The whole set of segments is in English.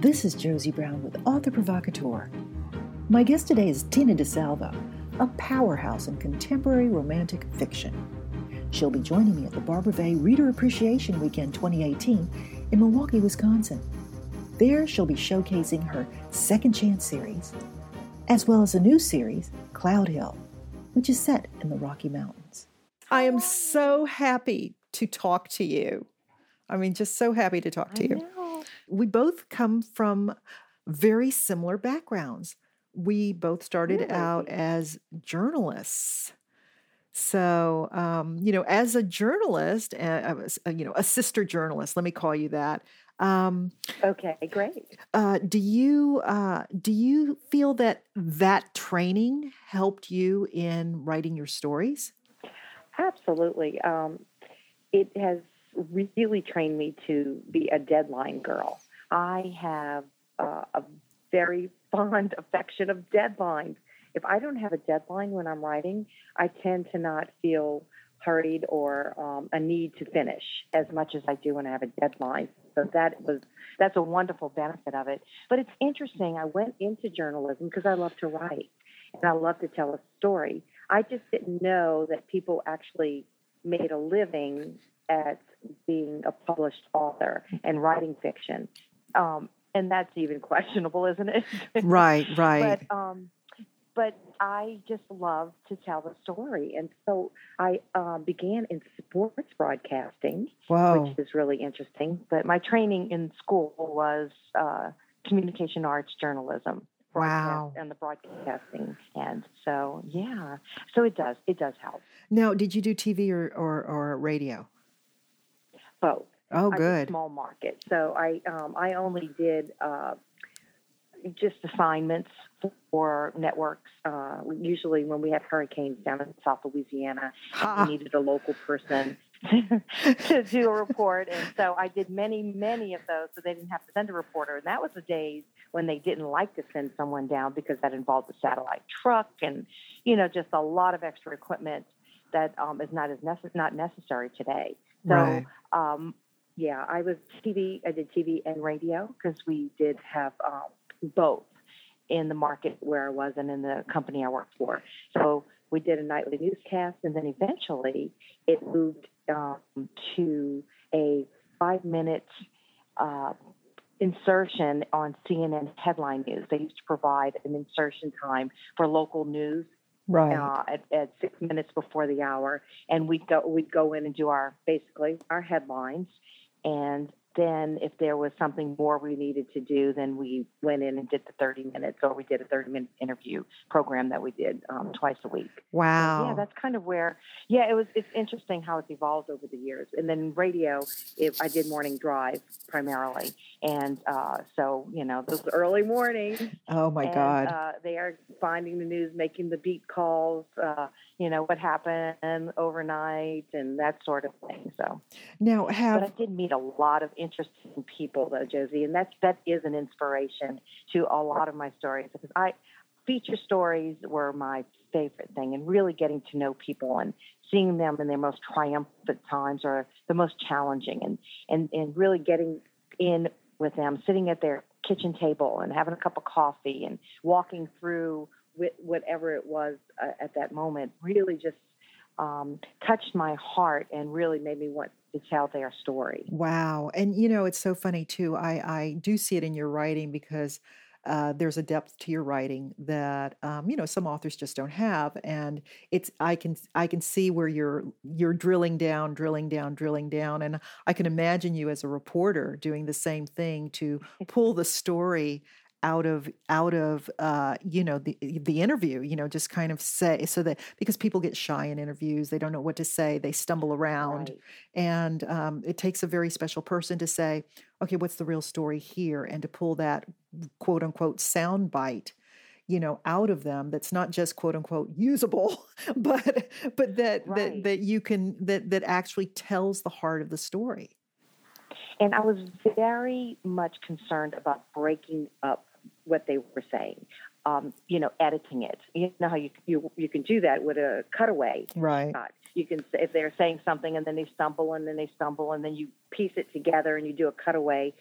This is Josie Brown with Author Provocateur. My guest today is Tina DeSalvo, a powerhouse in contemporary romantic fiction. She'll be joining me at the Barbara Vey Reader Appreciation Weekend 2018 in Milwaukee, Wisconsin. There, she'll be showcasing her Second Chance series, as well as a new series, Cloud Hill, which is set in the Rocky Mountains. I am so happy to talk to you. I mean, just so happy to talk to I you. We both come from very similar backgrounds. We both started out as journalists. So, um, you know, as a journalist, uh, I was, uh, you know, a sister journalist, let me call you that. Um, Okay, great. uh, do you uh, do you feel that that training helped you in writing your stories? Absolutely. Um, it has really trained me to be a deadline girl. I have uh, a very fond affection of deadlines. If I don't have a deadline when I'm writing, I tend to not feel hurried or um, a need to finish as much as I do when I have a deadline. So that was that's a wonderful benefit of it. But it's interesting. I went into journalism because I love to write and I love to tell a story. I just didn't know that people actually made a living at being a published author and writing fiction. Um, and that's even questionable, isn't it? Right, right. But um, but I just love to tell the story, and so I uh, began in sports broadcasting, Whoa. which is really interesting. But my training in school was uh, communication arts journalism. Wow. And the broadcasting, and so yeah, so it does it does help Now, did you do TV or, or, or radio? Both. Oh, good. small market, so I um, I only did uh, just assignments for networks. Uh, usually, when we had hurricanes down in South Louisiana, we needed a local person to do a report, and so I did many, many of those, so they didn't have to send a reporter. And that was the days when they didn't like to send someone down because that involved a satellite truck and you know just a lot of extra equipment that um, is not as necess- not necessary today. So. Right. Um, yeah, I was TV. I did TV and radio because we did have um, both in the market where I was and in the company I worked for. So we did a nightly newscast, and then eventually it moved um, to a five-minute uh, insertion on CNN headline news. They used to provide an insertion time for local news Right. uh, at, at six minutes before the hour, and we'd go we'd go in and do our basically our headlines, and then if there was something more we needed to do, then we went in and did the thirty minutes, or we did a thirty minute interview program that we did um, twice a week. wow. Yeah, that's kind of where. Yeah, it was. It's interesting how it's evolved over the years. And then radio, it, I did morning drive primarily, and uh, so you know those early mornings oh, my and, God. Uh, they are finding the news, making the beat calls, uh, you know, what happened overnight and that sort of thing. So, now, but I did meet a lot of interesting people, though, Josie, and that's that is an inspiration to a lot of my stories because I feature stories were my favorite thing, and really getting to know people and seeing them in their most triumphant times or the most challenging, and and and really getting in with them, sitting at their kitchen table and having a cup of coffee and walking through wh- whatever it was uh, at that moment really just um, touched my heart and really made me want to tell their story. wow. And, you know, it's so funny, too. I, I do see it in your writing because uh, there's a depth to your writing that um, you know some authors just don't have and it's i can i can see where you're you're drilling down drilling down drilling down and i can imagine you as a reporter doing the same thing to pull the story out of out of uh, you know the the interview you know just kind of say so that because people get shy in interviews they don't know what to say they stumble around. Right. and um, it takes a very special person to say okay what's the real story here? and to pull that quote unquote sound bite you know out of them that's not just quote unquote usable but but that that that you can that that actually tells the heart of the story And I was very much concerned about breaking up what they were saying. Um, you know, editing it. You know how you you you can do that with a cutaway right. You can say if they're saying something and then they stumble and then they stumble and then you piece it together and you do a cutaway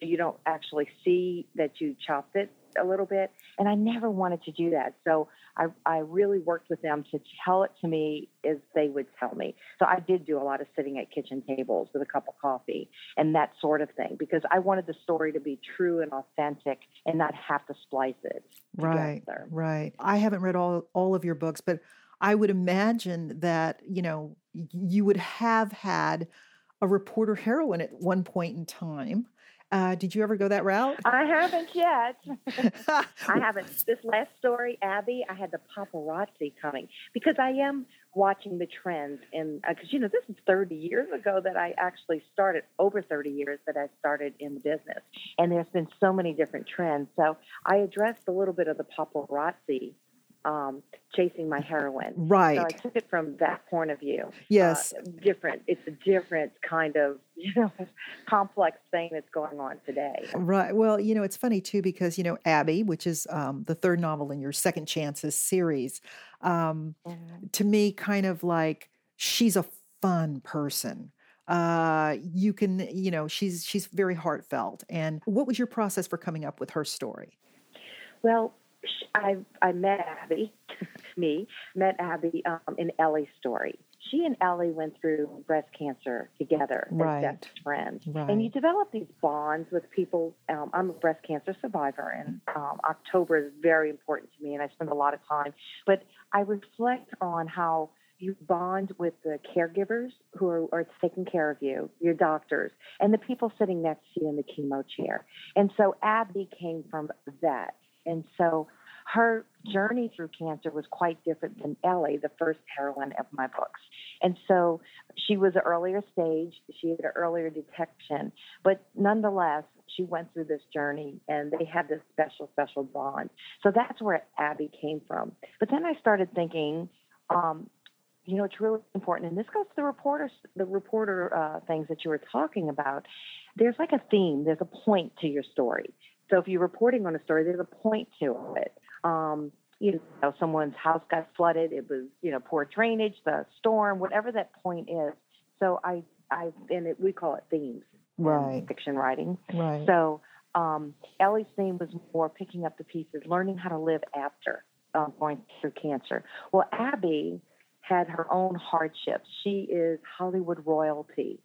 you don't actually see that you chopped it a little bit. And I never wanted to do that. So I, I really worked with them to tell it to me as they would tell me. So I did do a lot of sitting at kitchen tables with a cup of coffee and that sort of thing because I wanted the story to be true and authentic and not have to splice it. Right. Together. Right. I haven't read all all of your books, but I would imagine that, you know, you would have had a reporter heroine at one point in time. Uh, did you ever go that route? I haven't yet. I haven't. This last story, Abby, I had the paparazzi coming because I am watching the trends. And because, uh, you know, this is 30 years ago that I actually started, over 30 years that I started in the business. And there's been so many different trends. So I addressed a little bit of the paparazzi um, chasing my heroine. Right. So I took it from that point of view. Yes. Uh, different. It's a different kind of you know complex thing that's going on today. Right. Well, you know, it's funny too because you know Abby, which is um, the third novel in your Second Chances series, um, mm-hmm. to me, kind of like she's a fun person uh you can you know she's she's very heartfelt and what was your process for coming up with her story well I I met Abby, me met Abby um, in Ellie's story. She and Ellie went through breast cancer together right. as best friends, right. and you develop these bonds with people. Um, I'm a breast cancer survivor, and um, October is very important to me, and I spend a lot of time. But I reflect on how you bond with the caregivers who are, are, taking care of you, your doctors, and the people sitting next to you in the chemo chair. And so Abby came from that. And so her journey through cancer was quite different than Ellie, the first heroine of my books. And so she was an earlier stage, she had an earlier detection, but nonetheless, she went through this journey and they had this special, special bond. So that's where Abby came from. But then I started thinking, um, you know, it's really important, and this goes to the reporters, the reporter uh, things that you were talking about. There's like a theme, there's a point to your story. So if you're reporting on a story, there's a point to it. Um, you know, someone's house got flooded. It was, you know, poor drainage, the storm, whatever that point is. So I, I, and it, we call it themes. Right. Fiction writing. Right. So um, Ellie's theme was more picking up the pieces, learning how to live after um, going through cancer. Well, Abby had her own hardships. She is Hollywood royalty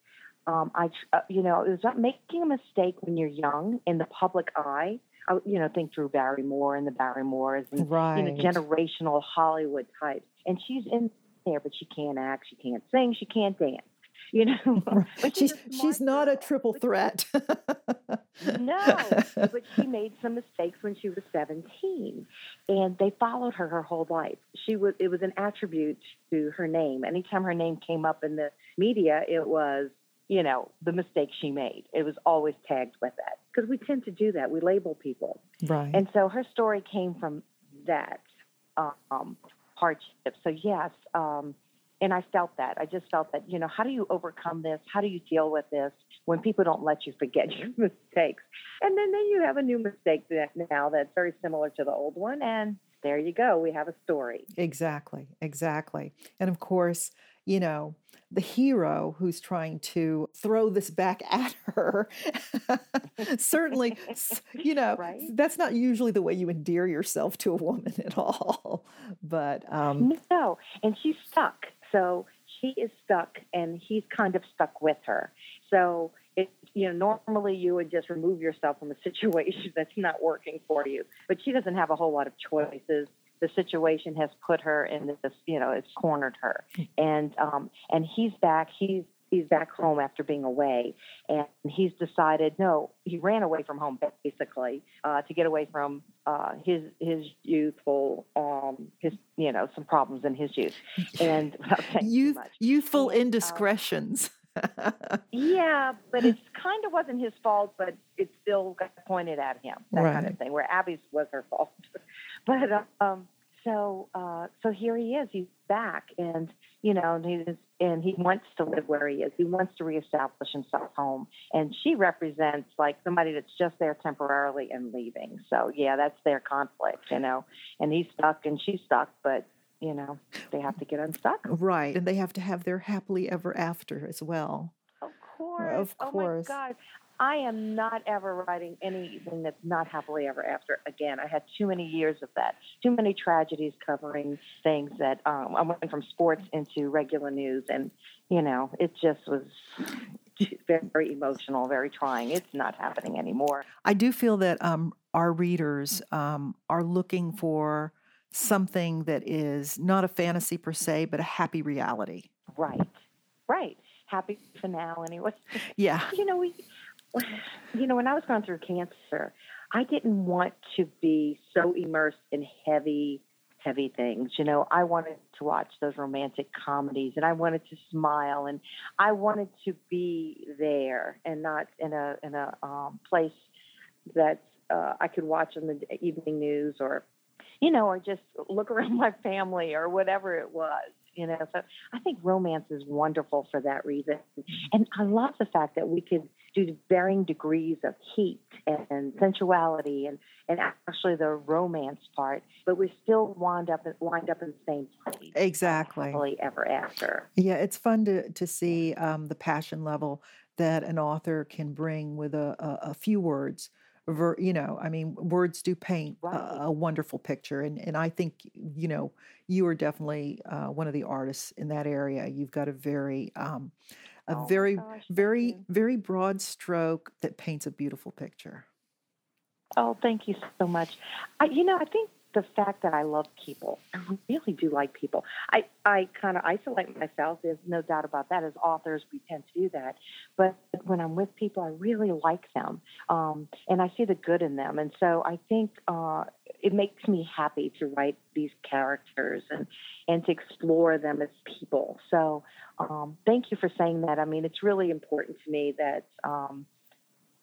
um, I, uh, you know, it was not making a mistake when you're young in the public eye. I, you know, think Drew Barrymore and the Barrymores and right. you know generational Hollywood types, and she's in there, but she can't act, she can't sing, she can't dance. You know, but she's she's not a triple threat. no, but she made some mistakes when she was 17, and they followed her her whole life. She was it was an attribute to her name. Anytime her name came up in the media, it was you know, the mistake she made. It was always tagged with that because we tend to do that. We label people. Right. And so her story came from that um, hardship. So, yes, um, and I felt that. I just felt that, you know, how do you overcome this? How do you deal with this when people don't let you forget your mistakes? And then, then you have a new mistake that now that's very similar to the old one. And there you go. We have a story. Exactly. Exactly. And of course, you know, the hero who's trying to throw this back at her. Certainly, you know, right? that's not usually the way you endear yourself to a woman at all. But um, no, and she's stuck. So she is stuck, and he's kind of stuck with her. So it, you know, normally you would just remove yourself from a situation that's not working for you, but she doesn't have a whole lot of choices the situation has put her in this, you know, it's cornered her. And um, and he's back. He's he's back home after being away, and he's decided no. He ran away from home basically uh, to get away from uh, his his youthful um, his you know some problems in his youth and youth youthful he, indiscretions. Um, yeah, but it kind of wasn't his fault, but it still got pointed at him. That right. kind of thing. Where Abby's was her fault. but um, so uh, so here he is. He's back, and you know, and he's and he wants to live where he is. He wants to reestablish himself home, and she represents like somebody that's just there temporarily and leaving. So yeah, that's their conflict, you know. And he's stuck, and she's stuck, but you know, they have to get unstuck. Right, and they have to have their happily ever after as well. Of course. Of course. Oh my God. I am not ever writing anything that's not happily ever after again. I had too many years of that, too many tragedies covering things that um, I went from sports into regular news, and you know, it just was very emotional, very trying. It's not happening anymore. I do feel that um, our readers um, are looking for something that is not a fantasy per se, but a happy reality. Right, right. Happy finale. Anyway. Yeah. You know, we, you know, when I was going through cancer, I didn't want to be so immersed in heavy, heavy things. You know, I wanted to watch those romantic comedies and I wanted to smile and I wanted to be there and not in a in a um, place that uh, I could watch on the evening news or you know, or just look around my family or whatever it was you know so i think romance is wonderful for that reason and i love the fact that we could do varying degrees of heat and sensuality and and actually the romance part but we still wind up wind up in the same place exactly ever after yeah it's fun to to see um, the passion level that an author can bring with a, a, a few words ver, you know, I mean, words do paint right. a, a, wonderful picture, and and I think you know you are definitely uh, one of the artists in that area. You've got a very um, a oh very gosh, very very broad stroke that paints a beautiful picture. Oh, thank you so much. I, you know, I think the fact that I love people. I really do like people. I, I kind of isolate myself. There's no doubt about that. As authors, we tend to do that. But when I'm with people, I really like them. Um, and I see the good in them. And so I think uh, it makes me happy to write these characters and, and to explore them as people. So um, thank you for saying that. I mean, it's really important to me that. Um,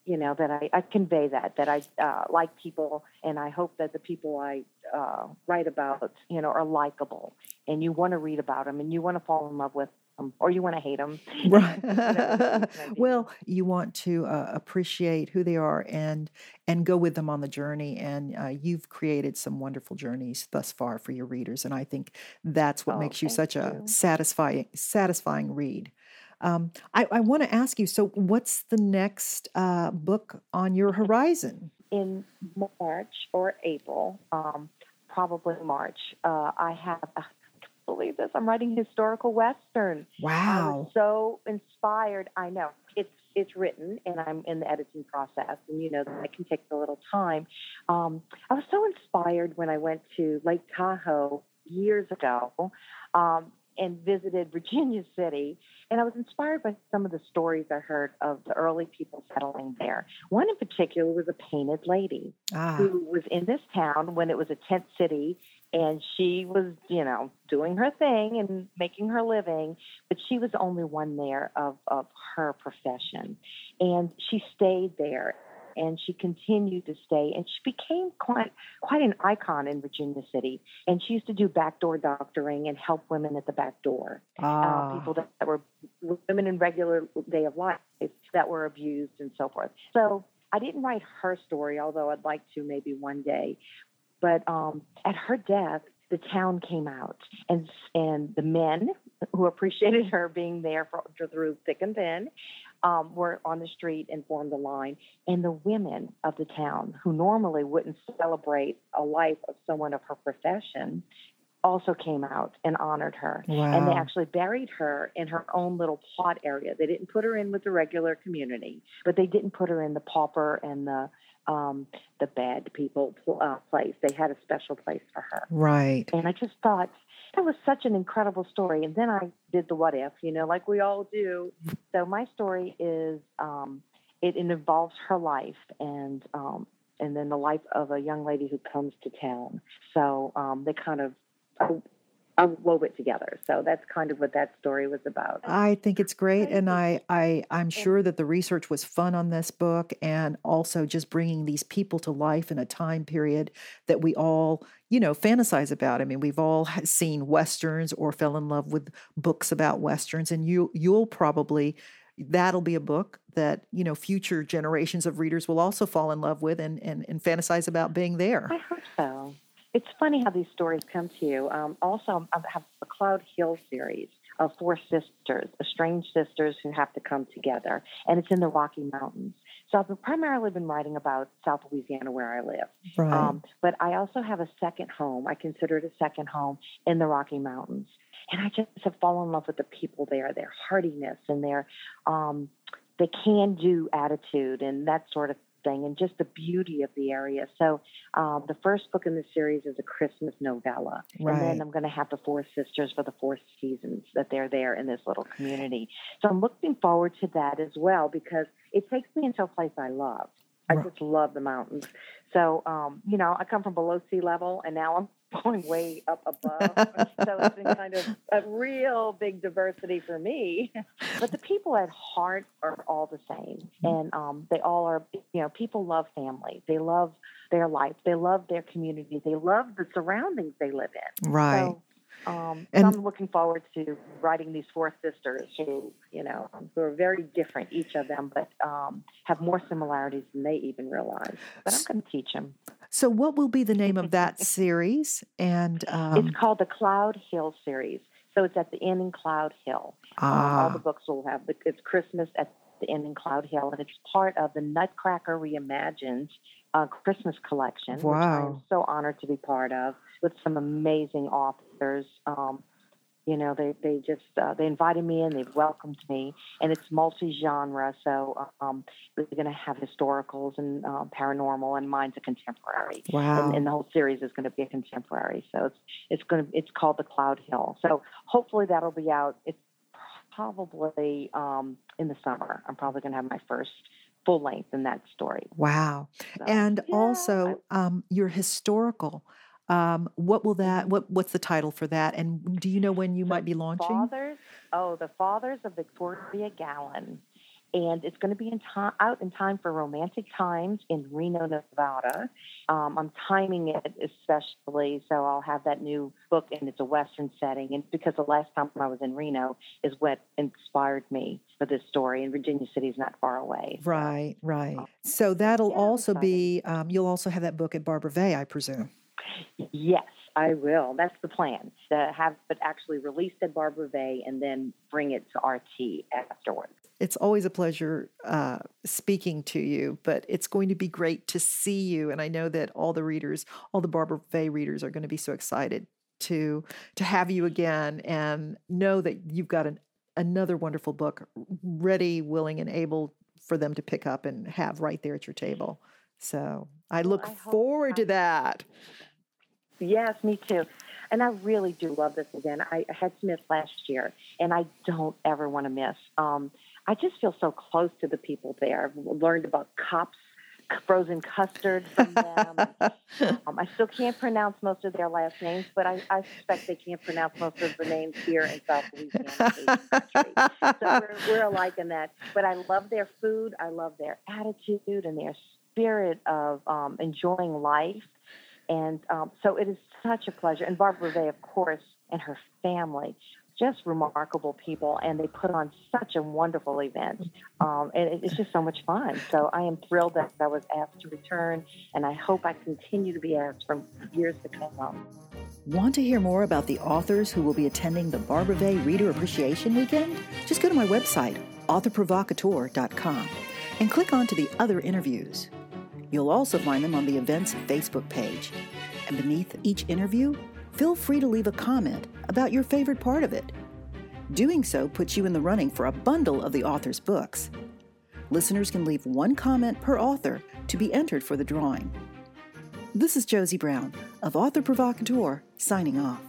you know that I, I convey that that I uh, like people, and I hope that the people I uh, write about, you know, are likable, and you want to read about them, and you want to fall in love with them, or you want to hate them. Right. well, you want to uh, appreciate who they are and and go with them on the journey, and uh, you've created some wonderful journeys thus far for your readers, and I think that's what oh, makes you such you. a satisfying satisfying read. Um, I, I want to ask you so, what's the next uh, book on your horizon? In March or April, um, probably March, uh, I have. Uh, this. I'm writing historical western. Wow! so inspired. I know it's it's written, and I'm in the editing process, and you know that can take a little time. Um, I was so inspired when I went to Lake Tahoe years ago. Um, and visited Virginia City. And I was inspired by some of the stories I heard of the early people settling there. One in particular was a painted lady ah. who was in this town when it was a tent city. And she was, you know, doing her thing and making her living, but she was the only one there of, of her profession. And she stayed there and she continued to stay and she became quite quite an icon in Virginia City and she used to do backdoor doctoring and help women at the back door uh, ah. uh, people that, that were women in regular day of life that were abused and so forth so I didn't write her story although I'd like to maybe one day but um, at her death the town came out and and the men who appreciated her being there for, through thick and thin um, were on the street and formed a line. And the women of the town, who normally wouldn't celebrate a life of someone of her profession, also came out and honored her. Wow. And they actually buried her in her own little plot area. They didn't put her in with the regular community, but they didn't put her in the pauper and the um, the bad people uh, place. They had a special place for her. Right. And I just thought that was such an incredible story. And then I did the what if, you know, like we all do. So my story is um, it, it involves her life and um, and then the life of a young lady who comes to town. So um, they kind of I wove it together. So that's kind of what that story was about. I think it's great, and I, I I'm sure that the research was fun on this book, and also just bringing these people to life in a time period that we all you know fantasize about. I mean, we've all seen westerns or fell in love with books about westerns, and you you'll probably that'll be a book that you know future generations of readers will also fall in love with and and, and fantasize about being there. I hope so it's funny how these stories come to you. Um, also, I have a Cloud Hill series of four sisters, estranged sisters who have to come together, and it's in the Rocky Mountains. So I've primarily been writing about South Louisiana where I live. Right. Um, but I also have a second home. I consider it a second home in the Rocky Mountains. And I just have fallen in love with the people there, their hardiness and their um, the can do attitude and that sort of thing, and just the beauty of the area. So, um, the first book in the series is a Christmas novella. Right. And then I'm going to have the Four Sisters for the four seasons that they're there in this little community. So, I'm looking forward to that as well because it takes me into a place I love. I just love the mountains. So, um, you know, I come from below sea level, and now I'm going way up above. so it's been kind of a real big diversity for me. But the people at heart are all the same, and um, they all are. You know, people love family. They love their life. They love their community. They love the surroundings they live in. Right. So, um, and so I'm looking forward to writing these four sisters who, you know, who are very different, each of them, but um, have more similarities than they even realize. But I'm going to teach them. So, what will be the name of that series? And um, it's called the Cloud Hill series. So it's at the Inn in Cloud Hill. Ah. Um, all the books will have the, it's Christmas at the Inn in Cloud Hill, and it's part of the Nutcracker Reimagined uh, Christmas collection, wow. which I'm so honored to be part of with some amazing authors. Um, you know, they they just uh, they invited me in, they've welcomed me, and it's multi-genre. So um, we're going to have historicals and uh, paranormal, and mine's a contemporary. Wow! And, and the whole series is going to be a contemporary. So it's it's going to it's called the Cloud Hill. So hopefully that'll be out. It's probably um, in the summer. I'm probably going to have my first full length in that story. Wow! So, and yeah, also, um, your historical. Um, what will that? Mm-hmm. What what's the title for that? And do you know when you The might be launching? Fathers, oh, the Fathers of Victoria Gallon, and it's going to be in time out in time for Romantic Times in Reno, Nevada. Um, I'm timing it especially, so I'll have that new book, and it's a Western setting. And because the last time I was in Reno is what inspired me for this story, and Virginia City is not far away. Right, right. So that'll Yeah, also be. Um, you'll also have that book at Barbara Vey, I presume. Yes, I will. That's the plan to have it actually released at Barbara Vey and then bring it to RT afterwards. It's always a pleasure uh, speaking to you, but it's going to be great to see you. And I know that all the readers, all the Barbara Vey readers, are going to be so excited to to have you again and know that you've got an, another wonderful book ready, willing, and able for them to pick up and have right there at your table. So I Well, look I forward to that. Yes, me too. And I really do love this again. I had Smith last year, and I don't ever want to miss. Um, I just feel so close to the people there. I've learned about Kopp's, frozen custard from them. um, I still can't pronounce most of their last names, but I, I suspect they can't pronounce most of the names here in South Louisiana. so we're, we're alike in that. But I love their food. I love their attitude and their spirit of um, enjoying life. And um, so it is such a pleasure. And Barbara Vey, of course, and her family, just remarkable people. And they put on such a wonderful event. Um, and it's just so much fun. So I am thrilled that I was asked to return. And I hope I continue to be asked for years to come. Want to hear more about the authors who will be attending the Barbara Vey Reader Appreciation Weekend? Just go to my website, authorprovocateur.com, and click on to the other interviews. You'll also find them on the event's Facebook page. And beneath each interview, feel free to leave a comment about your favorite part of it. Doing so puts you in the running for a bundle of the author's books. Listeners can leave one comment per author to be entered for the drawing. This is Josie Brown of Author Provocateur signing off.